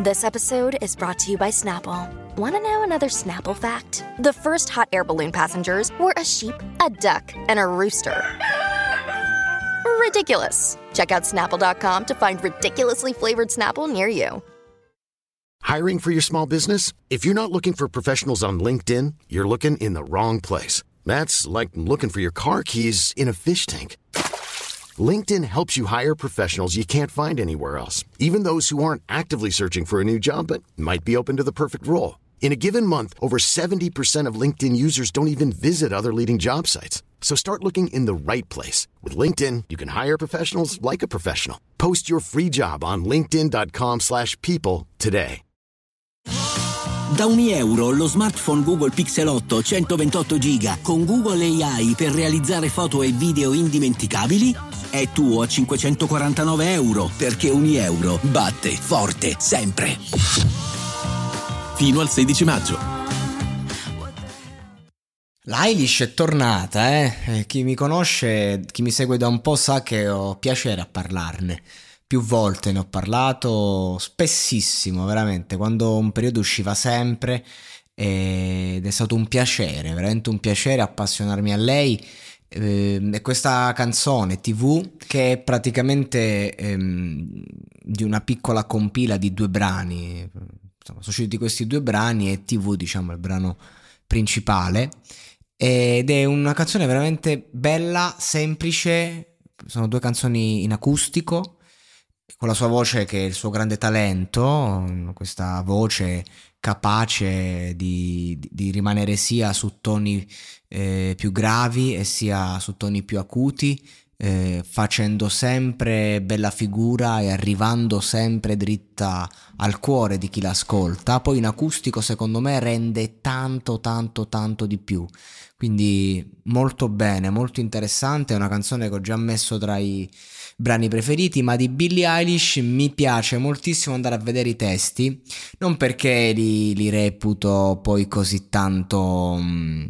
This episode is brought to you by Snapple. Want to know another Snapple fact? The first hot air balloon passengers were a sheep, a duck, and a rooster. Ridiculous. Check out snapple.com to find ridiculously flavored Snapple near you. Hiring for your small business? If you're not looking for professionals on LinkedIn, you're looking in the wrong place. That's like looking for your car keys in a fish tank. LinkedIn helps you hire professionals you can't find anywhere else, even those who aren't actively searching for a new job but might be open to the perfect role. In a given month, over 70% of LinkedIn users don't even visit other leading job sites. So start looking in the right place. With LinkedIn, you can hire professionals like a professional. Post your free job on linkedin.com slash people today. Da ogni euro lo smartphone Google Pixel 8 128 GB con Google AI per realizzare foto e video indimenticabili è tuo a 549 euro perché ogni euro batte forte sempre. Fino al 16 maggio. L'Eilish è tornata, eh? Chi mi conosce, chi mi segue da un po' sa che ho piacere a parlarne. Più volte ne ho parlato, spessissimo, veramente, quando un periodo usciva sempre ed è stato un piacere, veramente un piacere appassionarmi a lei eh, è questa canzone TV che è praticamente ehm, di una piccola compila di due brani. Insomma, sono usciti questi due brani e TV, diciamo, il brano principale. Ed è una canzone veramente bella, semplice. Sono due canzoni in acustico con la sua voce che è il suo grande talento, questa voce capace di, di rimanere sia su toni eh, più gravi e sia su toni più acuti, eh, facendo sempre bella figura e arrivando sempre dritta al cuore di chi l'ascolta. Poi in acustico secondo me rende tanto tanto tanto di più. Quindi molto bene, molto interessante, è una canzone che ho già messo tra i brani preferiti, ma di Billie Eilish mi piace moltissimo andare a vedere i testi, non perché li, li reputo poi così tanto um,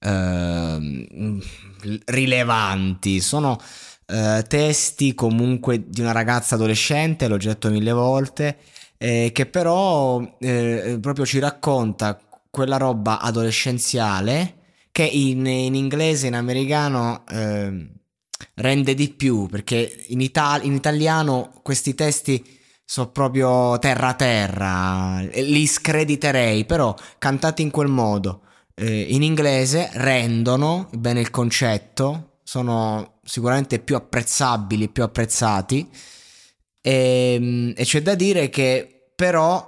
uh, rilevanti, sono uh, testi comunque di una ragazza adolescente, l'ho detto mille volte, eh, che però eh, proprio ci racconta quella roba adolescenziale che in, in inglese, in americano... Eh, rende di più perché in, Ital- in italiano questi testi sono proprio terra terra, li screditerei, però cantati in quel modo. Eh, in inglese rendono bene il concetto, sono sicuramente più apprezzabili, più apprezzati. E, ehm, e c'è da dire che però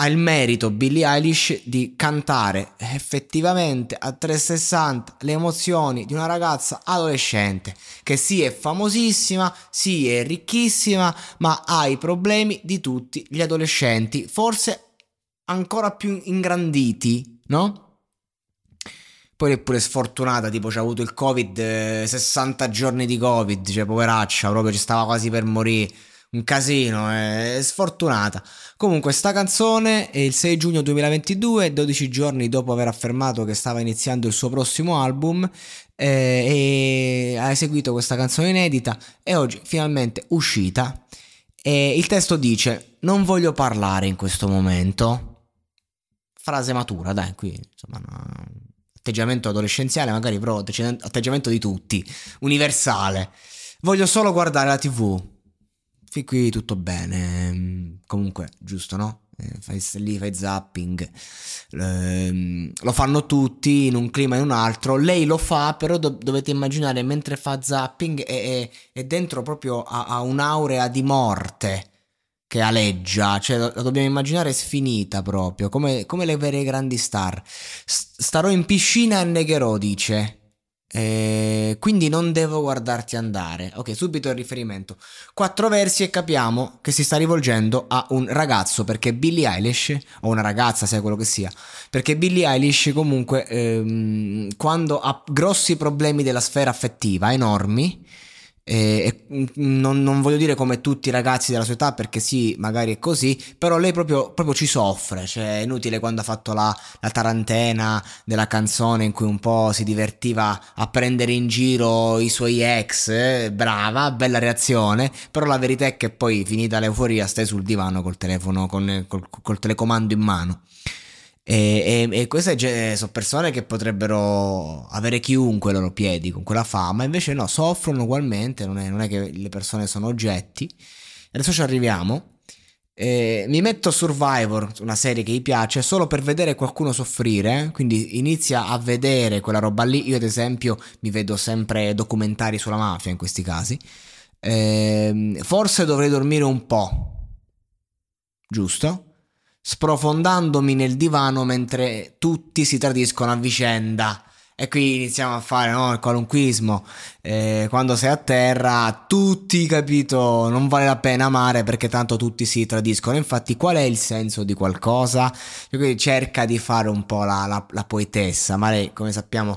ha il merito Billie Eilish di cantare effettivamente a 360 le emozioni di una ragazza adolescente che sì è famosissima, sì è ricchissima, ma ha i problemi di tutti gli adolescenti, forse ancora più ingranditi, no? Poi è pure sfortunata, tipo c'ha avuto il Covid, 60 eh, giorni di Covid, cioè poveraccia, proprio ci stava quasi per morire un casino, è sfortunata. Comunque, sta canzone è il 6 giugno 2022, 12 giorni dopo aver affermato che stava iniziando il suo prossimo album, eh, e ha eseguito questa canzone inedita e oggi finalmente uscita. E il testo dice: Non voglio parlare in questo momento. Frase matura, dai, qui insomma. No, atteggiamento adolescenziale, magari però atteggiamento di tutti, universale. Voglio solo guardare la TV fin qui tutto bene. Mm, comunque, giusto, no? Eh, fai lì, fai zapping. Ehm, lo fanno tutti in un clima e in un altro. Lei lo fa, però do- dovete immaginare mentre fa zapping è, è, è dentro proprio a, a, un'aurea di morte che aleggia. Cioè, la dobbiamo immaginare sfinita proprio, come, come le vere grandi star. S- starò in piscina e negherò, dice. Eh, quindi non devo guardarti andare. Ok, subito il riferimento. Quattro versi e capiamo che si sta rivolgendo a un ragazzo perché Billie Eilish, o una ragazza, sia quello che sia, perché Billie Eilish comunque ehm, quando ha grossi problemi della sfera affettiva, enormi, E, e non, non, voglio dire come tutti i ragazzi della sua età, perché sì, magari è così, però lei proprio, proprio ci soffre. Cioè, è inutile quando ha fatto la, la, tarantena della canzone in cui un po' si divertiva a prendere in giro i suoi ex. Eh, brava, bella reazione. Però la verità è che poi, finita l'euforia, stai sul divano col telefono, con, col, col telecomando in mano. E, e, e, queste sono persone che potrebbero avere chiunque loro piedi con quella fama, invece no, soffrono ugualmente, non è, non è che le persone sono oggetti. Adesso ci arriviamo. Eh, mi metto Survivor, una serie che gli piace, solo per vedere qualcuno soffrire, quindi inizia a vedere quella roba lì. Io ad esempio mi vedo sempre documentari sulla mafia in questi casi. Eh, forse dovrei dormire un po', giusto? Sprofondandomi nel divano mentre tutti si tradiscono a vicenda. E qui iniziamo a fare no, il qualunquismo. Eh, quando sei a terra, tutti, capito, non vale la pena amare perché tanto tutti si tradiscono. Infatti, qual è il senso di qualcosa? Quindi cerca di fare un po' la, la, la poetessa, ma lei, come sappiamo,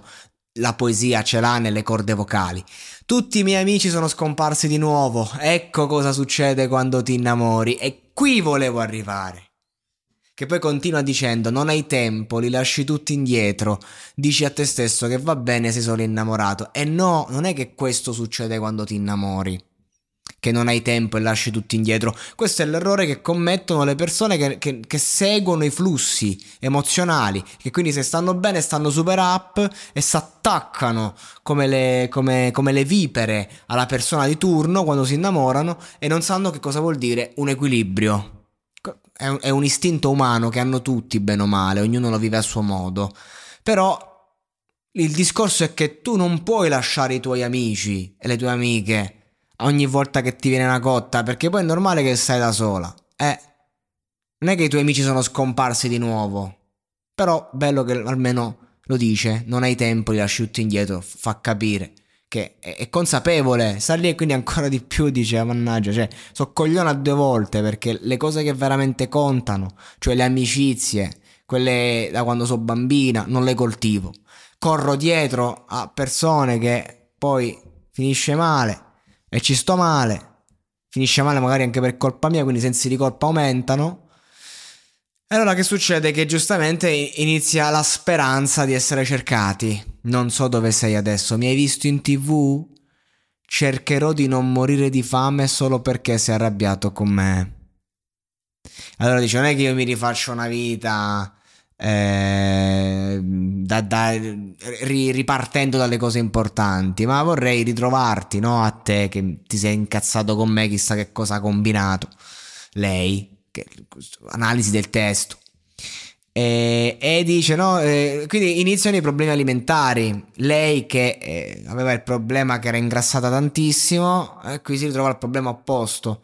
la poesia ce l'ha nelle corde vocali. Tutti i miei amici sono scomparsi di nuovo. Ecco cosa succede quando ti innamori. E qui volevo arrivare che poi continua dicendo non hai tempo, li lasci tutti indietro, dici a te stesso che va bene sei solo innamorato. E no, non è che questo succede quando ti innamori, che non hai tempo e lasci tutti indietro. Questo è l'errore che commettono le persone che, che, che seguono i flussi emozionali, che quindi se stanno bene stanno super up e si attaccano come come, come le vipere alla persona di turno quando si innamorano e non sanno che cosa vuol dire un equilibrio è un, è un istinto umano che hanno tutti, bene o male, ognuno lo vive a suo modo. Però il discorso è che tu non puoi lasciare i tuoi amici e le tue amiche ogni volta che ti viene una cotta, perché poi è normale che stai da sola. Eh, non è che i tuoi amici sono scomparsi di nuovo. Però bello che almeno lo dice, non hai tempo, li lasci tutti indietro, fa capire che è, è, consapevole, sta lì e quindi ancora di più dice, mannaggia, cioè, so cogliona due volte perché le cose che veramente contano, cioè le amicizie, quelle da quando sono bambina, non le coltivo. Corro dietro a persone che poi finisce male e ci sto male, finisce male magari anche per colpa mia, quindi i sensi di colpa aumentano allora che succede? Che giustamente inizia la speranza di essere cercati. Non so dove sei adesso, mi hai visto in tv? Cercherò di non morire di fame solo perché sei arrabbiato con me. Allora dice, non è che io mi rifaccio una vita eh, da, da, ri, ripartendo dalle cose importanti, ma vorrei ritrovarti, no? A te che ti sei incazzato con me, chissà che cosa ha combinato. Lei, analisi del testo. E, e dice: No, eh, quindi iniziano i problemi alimentari. Lei che eh, aveva il problema che era ingrassata tantissimo, e qui si ritrova il problema opposto.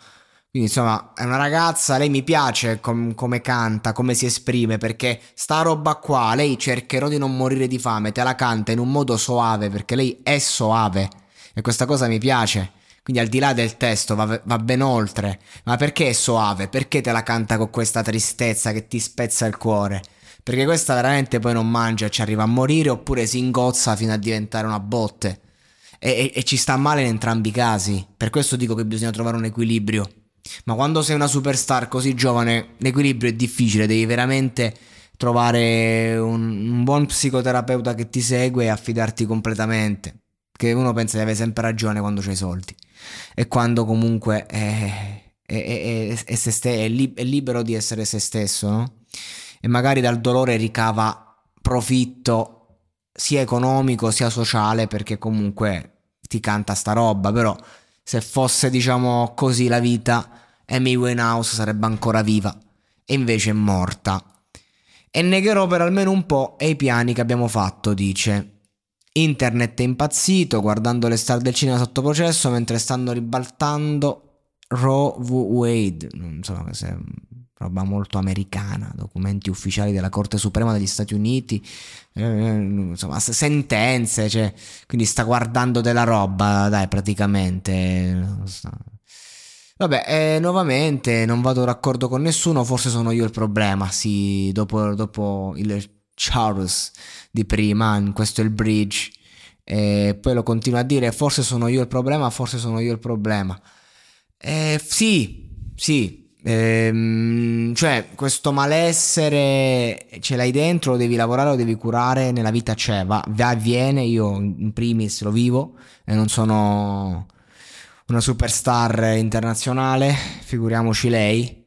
Quindi, insomma, è una ragazza. Lei mi piace com- come canta, come si esprime. Perché sta roba qua, lei cercherò di non morire di fame. Te la canta in un modo soave. Perché lei è soave. E questa cosa mi piace. Quindi al di là del testo va, va, ben oltre. Ma perché è soave? Perché te la canta con questa tristezza che ti spezza il cuore? Perché questa veramente poi non mangia ci arriva a morire oppure si ingozza fino a diventare una botte. E, e, e ci sta male in entrambi i casi. Per questo dico che bisogna trovare un equilibrio. Ma quando sei una superstar così giovane, l'equilibrio è difficile, devi veramente trovare un, un buon psicoterapeuta che ti segue e affidarti completamente. Che uno pensa di avere sempre ragione quando c'hai soldi e quando comunque è, è, è, ste- li- è, libero di essere se stesso, no? E magari dal dolore ricava profitto sia economico sia sociale perché comunque ti canta sta roba, però se fosse diciamo così la vita, Amy Winehouse sarebbe ancora viva e invece è morta. E negherò per almeno un po' i piani che abbiamo fatto, dice. Internet è impazzito guardando le star del cinema sotto processo mentre stanno ribaltando Roe v. Wade, insomma, questa è roba molto americana, documenti ufficiali della Corte Suprema degli Stati Uniti, eh, insomma, sentenze, cioè, quindi sta guardando della roba, dai, praticamente. Vabbè, eh, nuovamente non vado d'accordo con nessuno, forse sono io il problema, sì, dopo, dopo il Charles di prima, in questo è il bridge. e poi lo continua a dire forse sono io il problema, forse sono io il problema. Eh, sì, sì, ehm, cioè questo malessere ce l'hai dentro, lo devi lavorare, lo devi curare, nella vita c'è, va, va avviene, io in primis lo vivo e non sono una superstar internazionale, figuriamoci lei.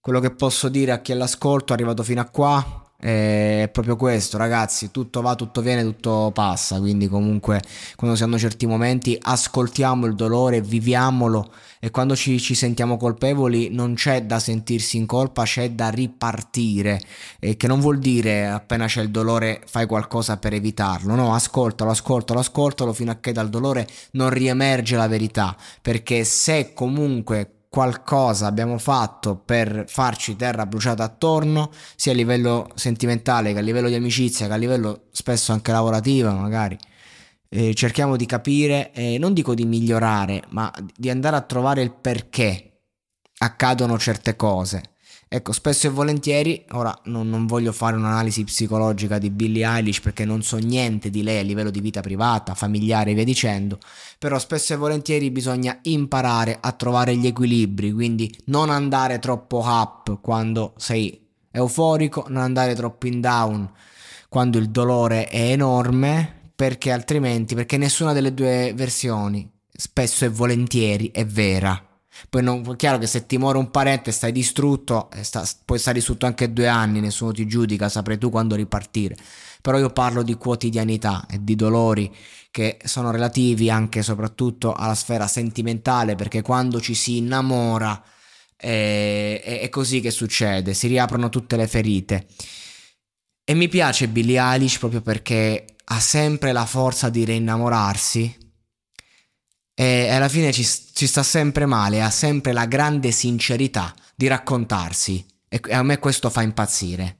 Quello che posso dire a chi è all'ascolto, è arrivato fino a qua, è proprio questo, ragazzi. Tutto va, tutto viene, tutto passa. Quindi, comunque, quando si hanno certi momenti, ascoltiamo il dolore, viviamolo. E quando ci, ci sentiamo colpevoli, non c'è da sentirsi in colpa, c'è da ripartire. E che non vuol dire appena c'è il dolore fai qualcosa per evitarlo. No, ascoltalo, ascoltalo, ascoltalo fino a che dal dolore non riemerge la verità. Perché se comunque qualcosa abbiamo fatto per farci terra bruciata attorno, sia a livello sentimentale che a livello di amicizia, che a livello spesso anche lavorativo, magari. Eh, cerchiamo di capire, eh, non dico di migliorare, ma di andare a trovare il perché accadono certe cose. Ecco, spesso e volentieri, ora non, non, voglio fare un'analisi psicologica di Billie Eilish perché non so niente di lei a livello di vita privata, familiare e via dicendo, però spesso e volentieri bisogna imparare a trovare gli equilibri, quindi non andare troppo up quando sei euforico, non andare troppo in down quando il dolore è enorme, perché altrimenti, perché nessuna delle due versioni spesso e volentieri è vera. Poi non, è chiaro che se ti muore un parente stai distrutto, eh, sta, puoi stare distrutto anche due anni, nessuno ti giudica, saprai tu quando ripartire. Però io parlo di quotidianità e di dolori che sono relativi anche e soprattutto alla sfera sentimentale, perché quando ci si innamora è, è, è così che succede, si riaprono tutte le ferite. E mi piace Billie Eilish proprio perché ha sempre la forza di reinnamorarsi e alla fine ci, ci sta sempre male, ha sempre la grande sincerità di raccontarsi e a me questo fa impazzire.